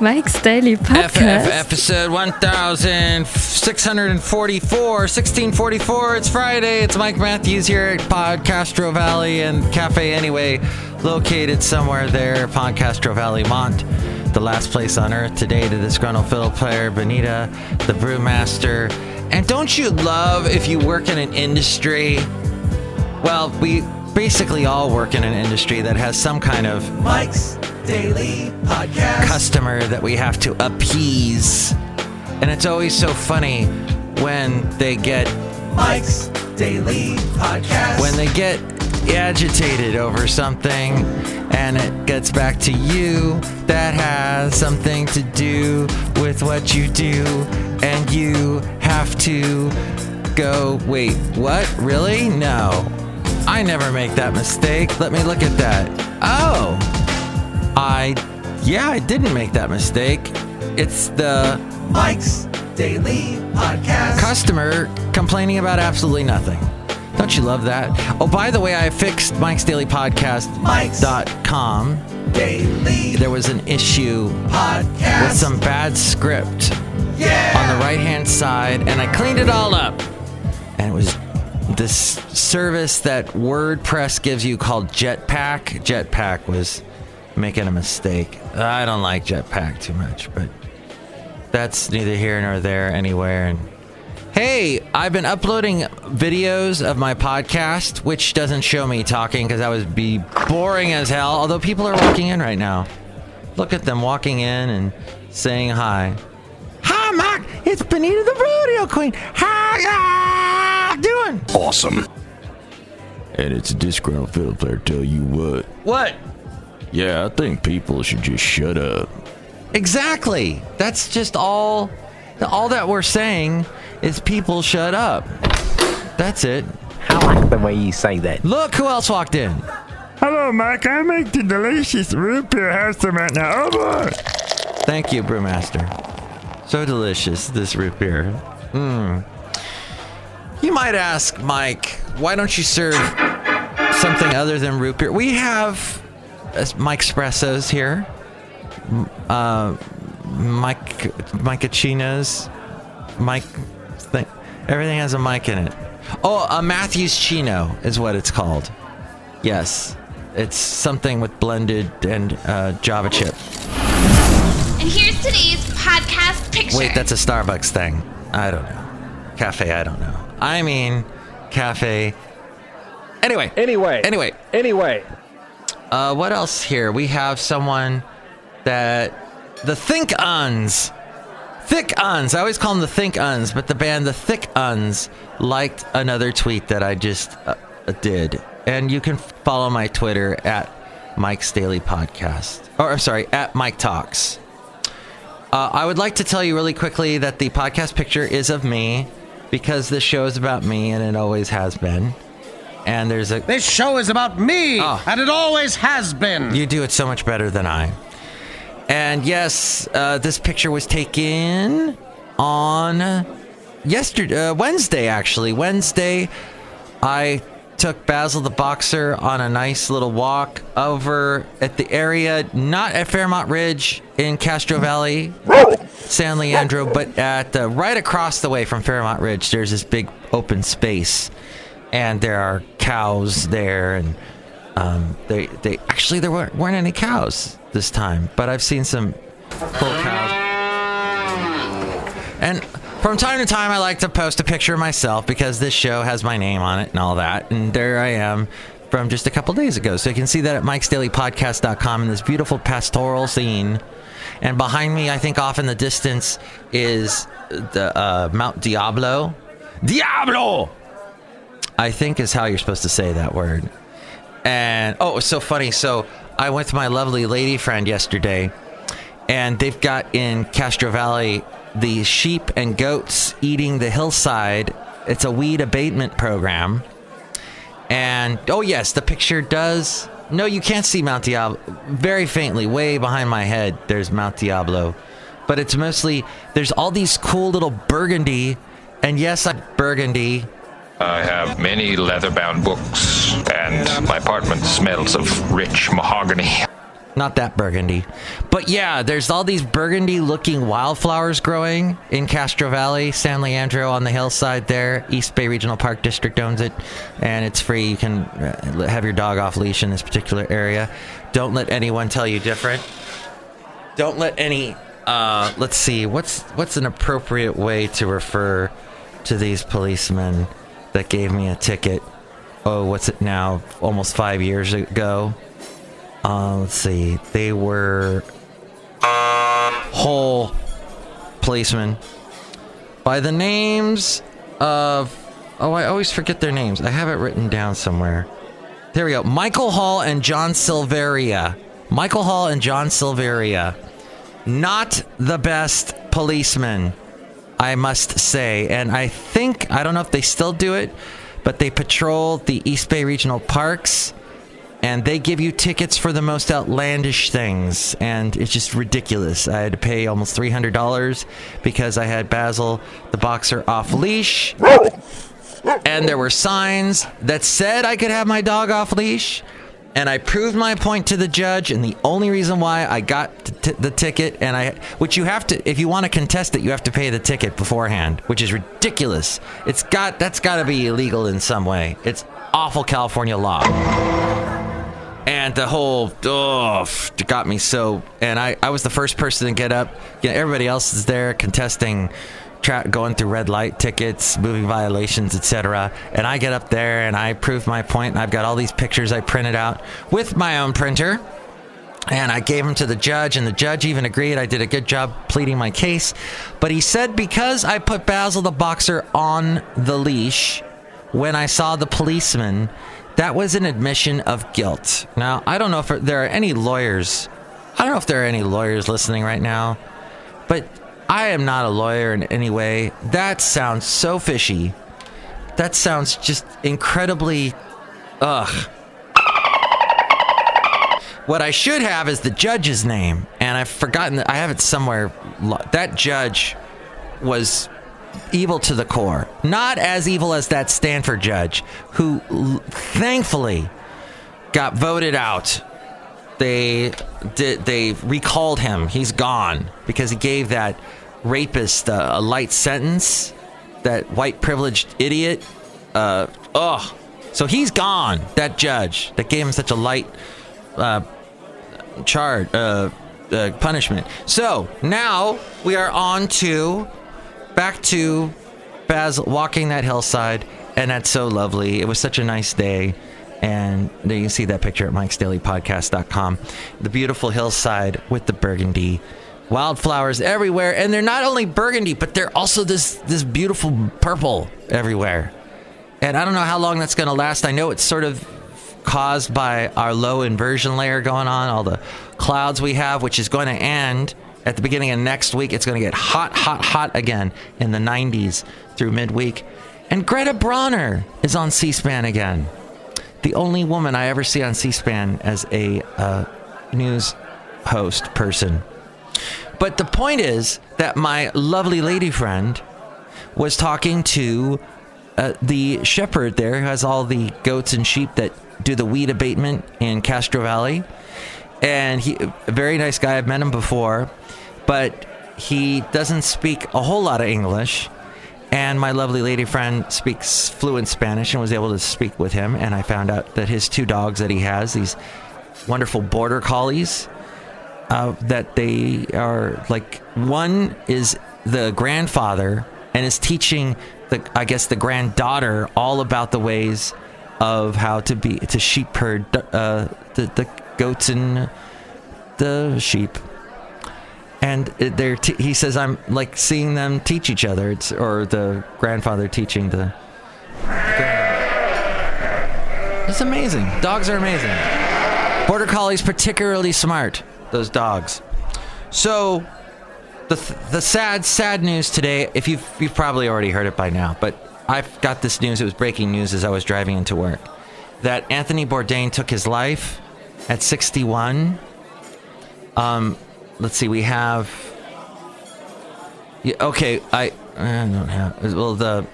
Mike's Daily FF Podcast. episode 1644, 1644. It's Friday. It's Mike Matthews here at Podcastro Valley and Cafe Anyway, located somewhere there, Podcastro Valley, Mont. The last place on earth today to disgruntled fiddle player, Benita, the brewmaster. And don't you love if you work in an industry? Well, we basically all work in an industry that has some kind of Mike's Daily Podcast. customer that we have to appease. And it's always so funny when they get Mike's Daily Podcast. when they get agitated over something and it gets back to you that has something to do with what you do. And you have to go wait what? Really? No. I never make that mistake. Let me look at that. Oh i yeah i didn't make that mistake it's the Mike's Daily Podcast. customer complaining about absolutely nothing. Don't you love that? Oh, by the way, I fixed Mike's Daily Podcast.com. Daily There was an issue Podcast. with some bad script yeah. on the right hand side, and I cleaned it all up. And it was this service that WordPress gives you called Jetpack. Jetpack was making a mistake. I don't like Jetpack too much, but that's neither here nor there anywhere. And hey, I've been uploading videos of my podcast, which doesn't show me talking because that would be boring as hell. Although people are walking in right now. Look at them walking in and saying hi. Hi, Mike. It's Benita the Rodeo Queen. How you doing? awesome. And it's a disgruntled fiddle player. Tell you what. What? Yeah, I think people should just shut up. Exactly. That's just all. All that we're saying is people shut up. That's it. I like the way you say that. Look who else walked in. Hello, Mike. I make the delicious root beer house right now. Oh boy! Thank you, Brewmaster. So delicious, this root beer. Mmm. You might ask, Mike, why don't you serve something other than root beer? We have Mike Espressos here, M- uh, Mike Mikeachinos, Mike. Thing. Everything has a mic in it. Oh, a Matthews Chino is what it's called. Yes, it's something with blended and uh, Java chip. And here's today's podcast picture. Wait, that's a Starbucks thing. I don't know. Cafe, I don't know. I mean, cafe. Anyway. Anyway. Anyway. Anyway. Uh, what else here? We have someone that the Think Uns. Thick Uns. I always call them the Think Uns, but the band the Thick Uns liked another tweet that I just uh, did. And you can follow my Twitter at Mike's Daily Podcast. Or, I'm sorry, at Mike Talks. Uh, I would like to tell you really quickly that the podcast picture is of me because this show is about me and it always has been. And there's a. This show is about me, Oh. and it always has been. You do it so much better than I. And yes, uh, this picture was taken on yesterday, uh, Wednesday, actually. Wednesday, I took Basil the Boxer on a nice little walk over at the area, not at Fairmont Ridge in Castro Valley, San Leandro, but at uh, right across the way from Fairmont Ridge. There's this big open space, and there are cows there, and um, they they actually there weren't, weren't any cows this time, but I've seen some full cows. And from time to time, I like to post a picture of myself because this show has my name on it and all that. And there I am from just a couple days ago. So you can see that at mikesdailypodcast.com in this beautiful pastoral scene. And behind me, I think off in the distance, is the uh, Mount Diablo. Diablo! I think is how you're supposed to say that word. And oh, it was so funny. So I went to my lovely lady friend yesterday, and they've got in Castro Valley the sheep and goats eating the hillside. It's a weed abatement program. And oh yes, the picture does. No, you can't see Mount Diablo. Very faintly, way behind my head, there's Mount Diablo. But it's mostly there's all these cool little burgundy, and yes, I burgundy. I have many leather bound books, and my apartment smells of rich mahogany. Not that burgundy. But yeah, there's all these burgundy looking wildflowers growing in Castro Valley. San Leandro on the hillside there. East Bay Regional Park District owns it. And it's free. You can uh, have your dog off leash in this particular area. Don't let anyone tell you different. Don't let any. Uh, let's see. What's what's an appropriate way to refer to these policemen that gave me a ticket? Oh, what's it now? Almost five years ago. Uh, let's see. They were whole policemen by the names of. Oh, I always forget their names. I have it written down somewhere. There we go. Michael Hall and John Silveria. Michael Hall and John Silveria. Not the best policemen, I must say. And I think, I don't know if they still do it, but they patrol the East Bay Regional Parks and they give you tickets for the most outlandish things. And it's just ridiculous. I had to pay almost $300 because i had basil the boxer off leash. And there were signs that said i could have my dog off leash and i proved my point to the judge and the only reason why i got t- the ticket and i which you have to if you want to contest it you have to pay the ticket beforehand which is ridiculous. It's got that's got to be illegal in some way. It's awful california law. And the whole oh got me so and i i was the first person to get up. Yeah, everybody else is there contesting tra- going through red light tickets moving violations etc and i get up there and i prove my point and i've got all these pictures i printed out with my own printer and I gave them to the judge, and the judge even agreed I did a good job pleading my case. But he said because I put Basil the boxer on the leash when I saw the policeman, that was an admission of guilt. Now, I don't know if there are any lawyers. I don't know if there are any lawyers listening right now, but I am not a lawyer in any way. That sounds so fishy. That sounds just incredibly. Ugh. What I should have is the judge's name, and I've forgotten I have it somewhere. That judge was evil to the core. Not as evil as that Stanford judge, who thankfully got voted out. They did. They recalled him. He's gone because he gave that rapist a light sentence. That white privileged idiot. Uh, oh, so he's gone. That judge that gave him such a light uh, charge, uh, uh, punishment. So now we are on to back to Basil walking that hillside, and that's so lovely. It was such a nice day. And there you see that picture at mikesdailypodcast.com. The beautiful hillside with the burgundy. Wildflowers everywhere. And they're not only burgundy, but they're also this, this beautiful purple everywhere. And I don't know how long that's going to last. I know it's sort of caused by our low inversion layer going on, all the clouds we have, which is going to end at the beginning of next week. It's going to get hot, hot, hot again in the 90s through midweek. And Greta Brawner is on C SPAN again. The only woman I ever see on C SPAN as a uh, news host person. But the point is that my lovely lady friend was talking to uh, the shepherd there who has all the goats and sheep that do the weed abatement in Castro Valley. And he, a very nice guy. I've met him before, but he doesn't speak a whole lot of English. And my lovely lady friend speaks fluent Spanish and was able to speak with him. And I found out that his two dogs that he has, these wonderful border collies, uh, that they are like one is the grandfather and is teaching the I guess the granddaughter all about the ways of how to be to sheep herd uh, the the goats and the sheep. And they're t- he says I'm like seeing them teach each other. It's or the grandfather teaching the. It's amazing. Dogs are amazing. Border collies particularly smart. Those dogs. So, the the sad sad news today. If you've you've probably already heard it by now, but I've got this news. It was breaking news as I was driving into work. That Anthony Bourdain took his life at 61. Um, let's see. We have. Yeah, okay, I I don't have. Well, the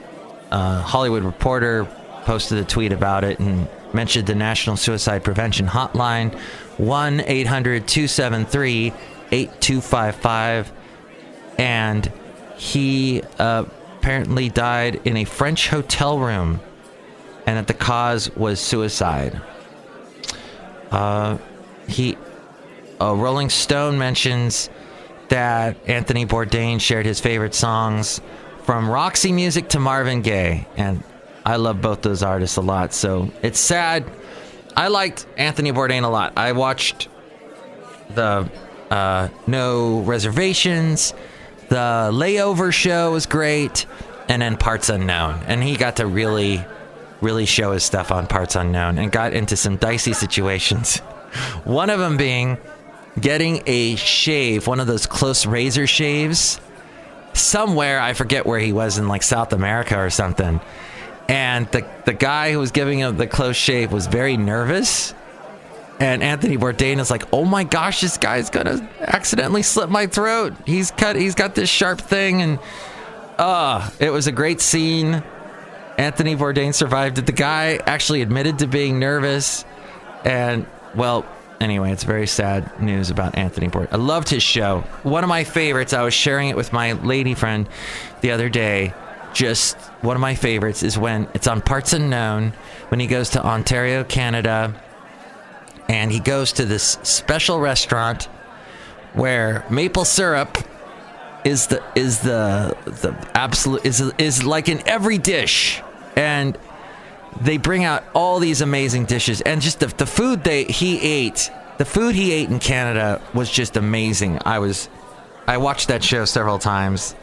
uh, Hollywood Reporter posted a tweet about it and mentioned the National Suicide Prevention Hotline 1 800 273 8255. And he uh, apparently died in a French hotel room and that the cause was suicide. Uh, he, uh, Rolling Stone mentions that Anthony Bourdain shared his favorite songs from Roxy Music to Marvin Gaye, and I love both those artists a lot. So it's sad. I liked Anthony Bourdain a lot. I watched the uh, No Reservations, the Layover show was great, and then Parts Unknown, and he got to really, really show his stuff on Parts Unknown, and got into some dicey situations. One of them being getting a shave, one of those close razor shaves, somewhere. I forget where he was in like South America or something. And the the guy who was giving him the close shave was very nervous. And Anthony Bourdain is like, "Oh my gosh, this guy's gonna accidentally slit my throat. He's cut. He's got this sharp thing." And uh, it was a great scene. Anthony Bourdain survived it. The guy actually admitted to being nervous. And well, anyway, it's very sad news about Anthony Bourdain. I loved his show. One of my favorites. I was sharing it with my lady friend the other day. Just one of my favorites is when it's on Parts Unknown when he goes to Ontario, Canada, and he goes to this special restaurant where maple syrup is the is the the absolute is is like in every dish and they bring out all these amazing dishes. And just the, the food they he ate the food he ate in canada was just amazing. I was i watched that show several times.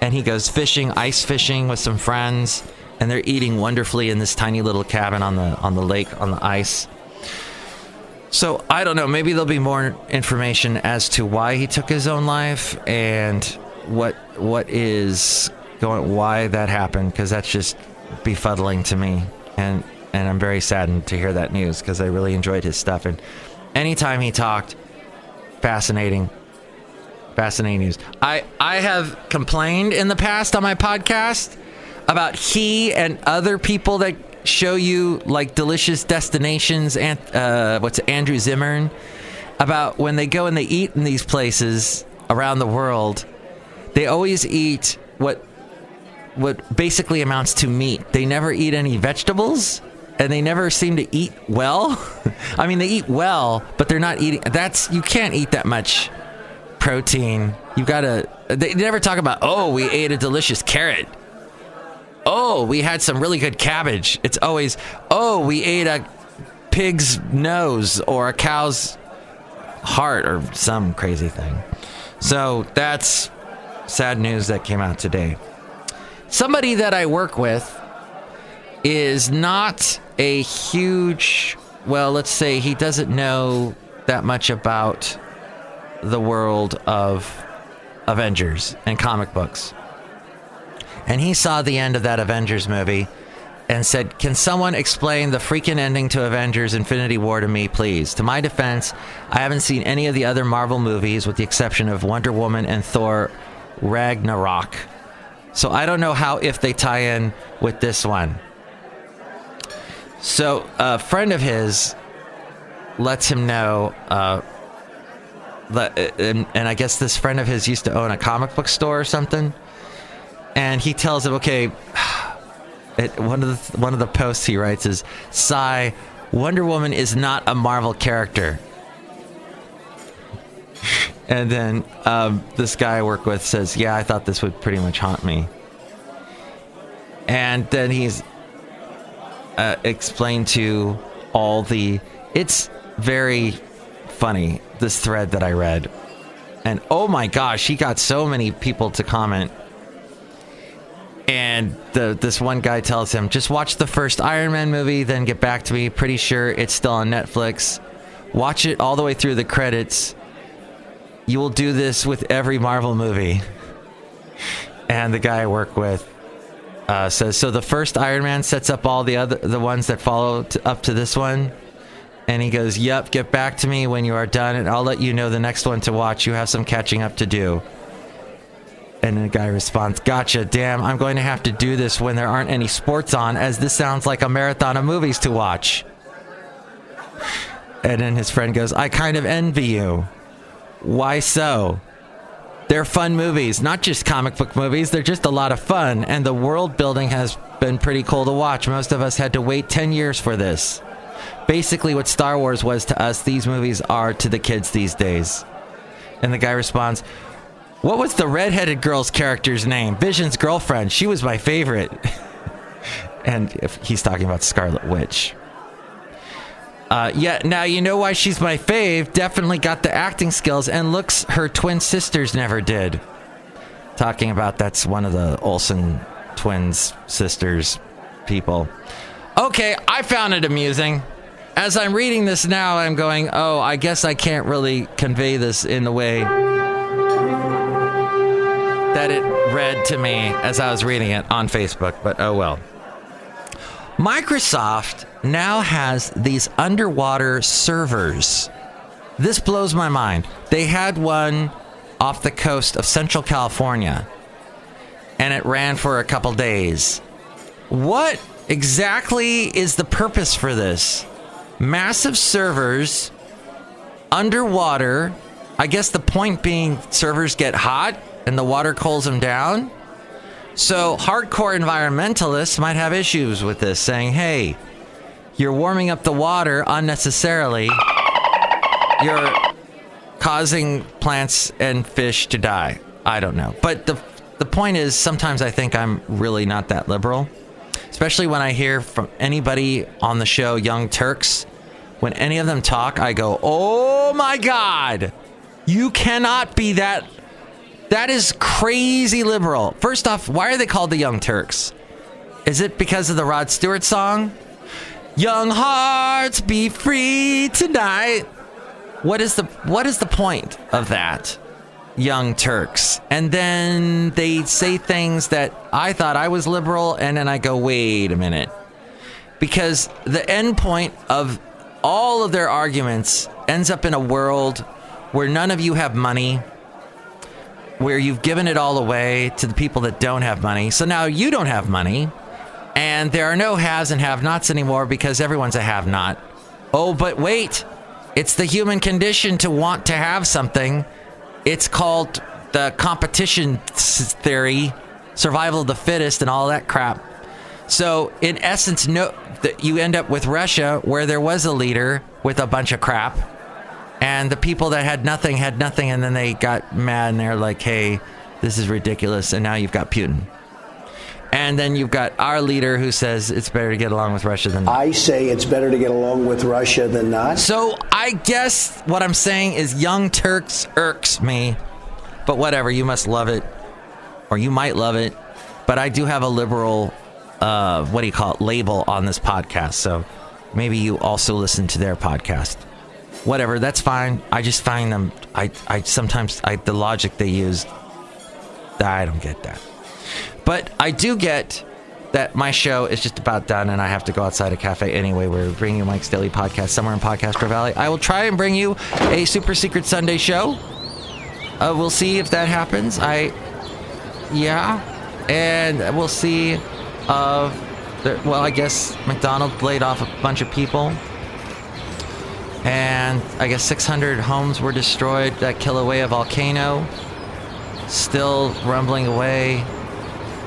And he goes fishing ice fishing with some friends. And they're eating wonderfully in this tiny little cabin on the on the lake on the ice. So i don't know. Maybe there'll be more information as to why he took his own life and what what is going why that happened. Because that's just befuddling to me and and I'm very saddened to hear that news because I really enjoyed his stuff. And anytime he talked fascinating fascinating news. I I have complained in the past on my podcast about he and other people that show you like delicious destinations and uh, what's it, Andrew Zimmern about when they go and they eat in these places around the world they always eat what what basically amounts to meat. They never eat any vegetables and they never seem to eat well. I mean, they eat well, but they're not eating that's you can't eat that much protein. You got to they never talk about, "Oh, we ate a delicious carrot." Oh, we had some really good cabbage. It's always, "Oh, we ate a pig's nose or a cow's heart or some crazy thing." So, that's sad news that came out today. Somebody that I work with is not a huge, well, let's say he doesn't know that much about the world of Avengers and comic books. And he saw the end of that Avengers movie and said, Can someone explain the freaking ending to Avengers Infinity War to me, please? To my defense, I haven't seen any of the other Marvel movies with the exception of Wonder Woman and Thor Ragnarok. So I don't know how if they tie in with this one. So a friend of his lets him know uh, and, and I guess this friend of his used to own a comic book store or something. And he tells him, okay, it, one of the one of the posts he writes is, "Sigh, Wonder Woman is not a Marvel character." And then um, this guy I work with says, "Yeah, I thought this would pretty much haunt me." And then he's uh, explained to all the. It's very funny this thread that I read, and oh my gosh, he got so many people to comment. And the this one guy tells him, "Just watch the first Iron Man movie, then get back to me. Pretty sure it's still on Netflix. Watch it all the way through the credits." You will do this with every Marvel movie. And the guy I work with uh, says, so the first Iron Man sets up all the other the ones that follow up to this one. And he goes, "Yep, get back to me when you are done, and I'll let you know the next one to watch. You have some catching up to do." And the guy responds, Gotcha, damn, I'm going to have to do this when there aren't any sports on, as this sounds like a marathon of movies to watch. And then his friend goes, I kind of envy you. Why so? They're fun movies, not just comic book movies. They're just a lot of fun, and the world building has been pretty cool to watch. Most of us had to wait 10 years for this. Basically, what Star Wars was to us, these movies are to the kids these days. And the guy responds, What was the redheaded girl's character's name? Vision's girlfriend. She was my favorite. and if he's talking about Scarlet Witch. Uh, yeah, now you know why she's my fave. Definitely got the acting skills, and looks her twin sisters never did. Talking about that's one of the Olsen twins sisters people. Okay, I found it amusing. As I'm reading this now, I'm going, oh, I guess I can't really convey this in the way that it read to me as I was reading it on Facebook, but oh well. Microsoft now has these underwater servers. This blows my mind. They had one off the coast of Central California, and it ran for a couple days. What exactly is the purpose for this? Massive servers underwater. I guess the point being servers get hot and the water cools them down. So, hardcore environmentalists might have issues with this, saying, hey, you're warming up the water unnecessarily. You're causing plants and fish to die. I don't know. But the, the point is, sometimes I think I'm really not that liberal, especially when I hear from anybody on the show, Young Turks. When any of them talk, I go, oh my God, you cannot be that that is crazy liberal. First off, why are they called the Young Turks? Is it because of the Rod Stewart song? Young hearts be free tonight. What is the what is the point of that? Young Turks. And then they say things that I thought I was liberal and then I go, "Wait a minute." Because the end point of all of their arguments ends up in a world where none of you have money where you've given it all away to the people that don't have money. So now you don't have money, and there are no haves and have nots anymore because everyone's a have not. Oh, but wait, it's the human condition to want to have something. It's called the competition theory, survival of the fittest, and all that crap. So, in essence, no, you end up with Russia, where there was a leader with a bunch of crap and the people that had nothing had nothing and then they got mad and they're like hey this is ridiculous and now you've got putin. And then you've got our leader who says it's better to get along with russia than not. I say it's better to get along with Russia than not. so i guess what i'm saying is young turks irks me but whatever you must love it or you might love it. But i do have a liberal uh, what do you call it label on this podcast so maybe you also listen to their podcast whatever that's fine. I just find them i i sometimes i the logic they use i don't get that. But i do get that my show is just about done and i have to go outside a cafe anyway. We're bringing you mike's daily podcast somewhere in podcastro valley. I will try and bring you a super secret sunday show. Uh, we'll see if that happens. I yeah. And we'll see of the, well i guess mcdonald's laid off a bunch of people and I guess 600 homes were destroyed. That Kilauea volcano still rumbling away.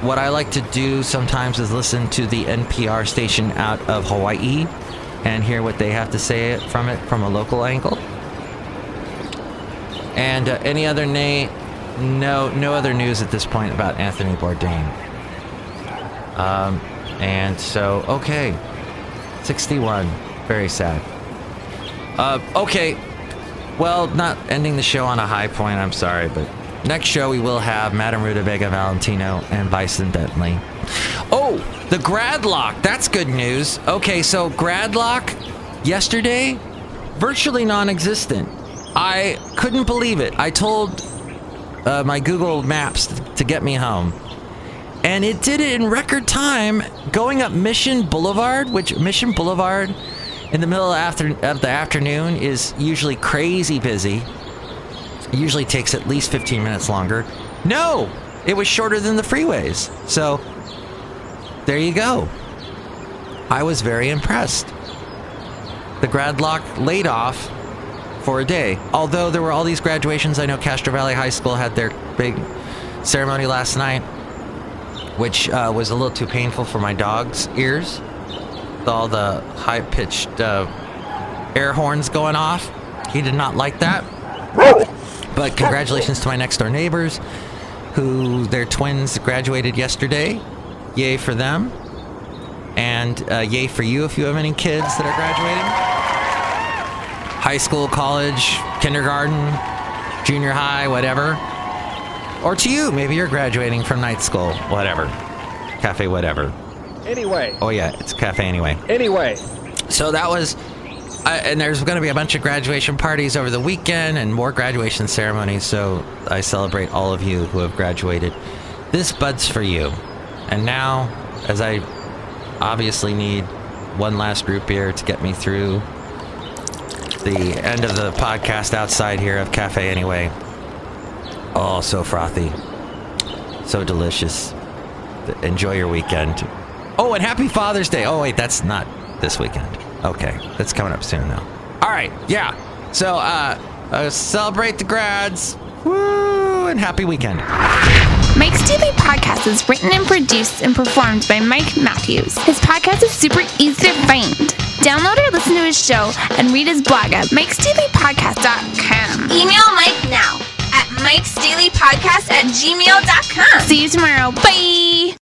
What I like to do sometimes is listen to the NPR station out of Hawaii and hear what they have to say from it from a local angle. And uh, any other name? No, no other news at this point about Anthony Bourdain. Um, and so okay, 61, very sad. Uh, okay. Well, not ending the show on a high point, I'm sorry, but next show we will have Madame rutavega Valentino and Bison Bentley. Oh, the Gradlock. That's good news. Okay, so Gradlock yesterday, virtually non existent. I couldn't believe it. I told uh, my Google Maps to get me home. And it did it in record time going up Mission Boulevard, which Mission Boulevard in the middle of, after, of the afternoon is usually crazy busy. It usually takes at least 15 minutes longer. No! It was shorter than the freeways. So there you go. I was very impressed. The grad lock laid off for a day. Although there were all these graduations, I know Castro Valley High School had their big ceremony last night, which uh, was a little too painful for my dog's ears. All the high pitched uh, air horns going off. He did not like that. But congratulations to my next door neighbors who their twins graduated yesterday. Yay for them. And uh, yay for you if you have any kids that are graduating. High school, college, kindergarten, junior high, whatever. Or to you, maybe you're graduating from night school, whatever. Cafe, whatever. Anyway, Oh, yeah, it's cafe anyway. anyway. So that was, uh, and there's going to be a bunch of graduation parties over the weekend and more graduation ceremonies. So I celebrate all of you who have graduated. This bud's for you. And now, as I obviously need one last root beer to get me through the end of the podcast outside here of Cafe Anyway. Oh, so frothy. So delicious. Enjoy your weekend. Oh, and happy Father's Day. Oh, wait, that's not this weekend. Okay, that's coming up soon, though. All right, yeah. So, uh, uh celebrate the grads. Woo, and happy weekend. Mike's Daily Podcast is written and produced and performed by Mike Matthews. His podcast is super easy to find. Download or listen to his show and read his blog at mikesdailypodcast.com. Email Mike now at mikesdailypodcast at gmail.com. See you tomorrow. Bye.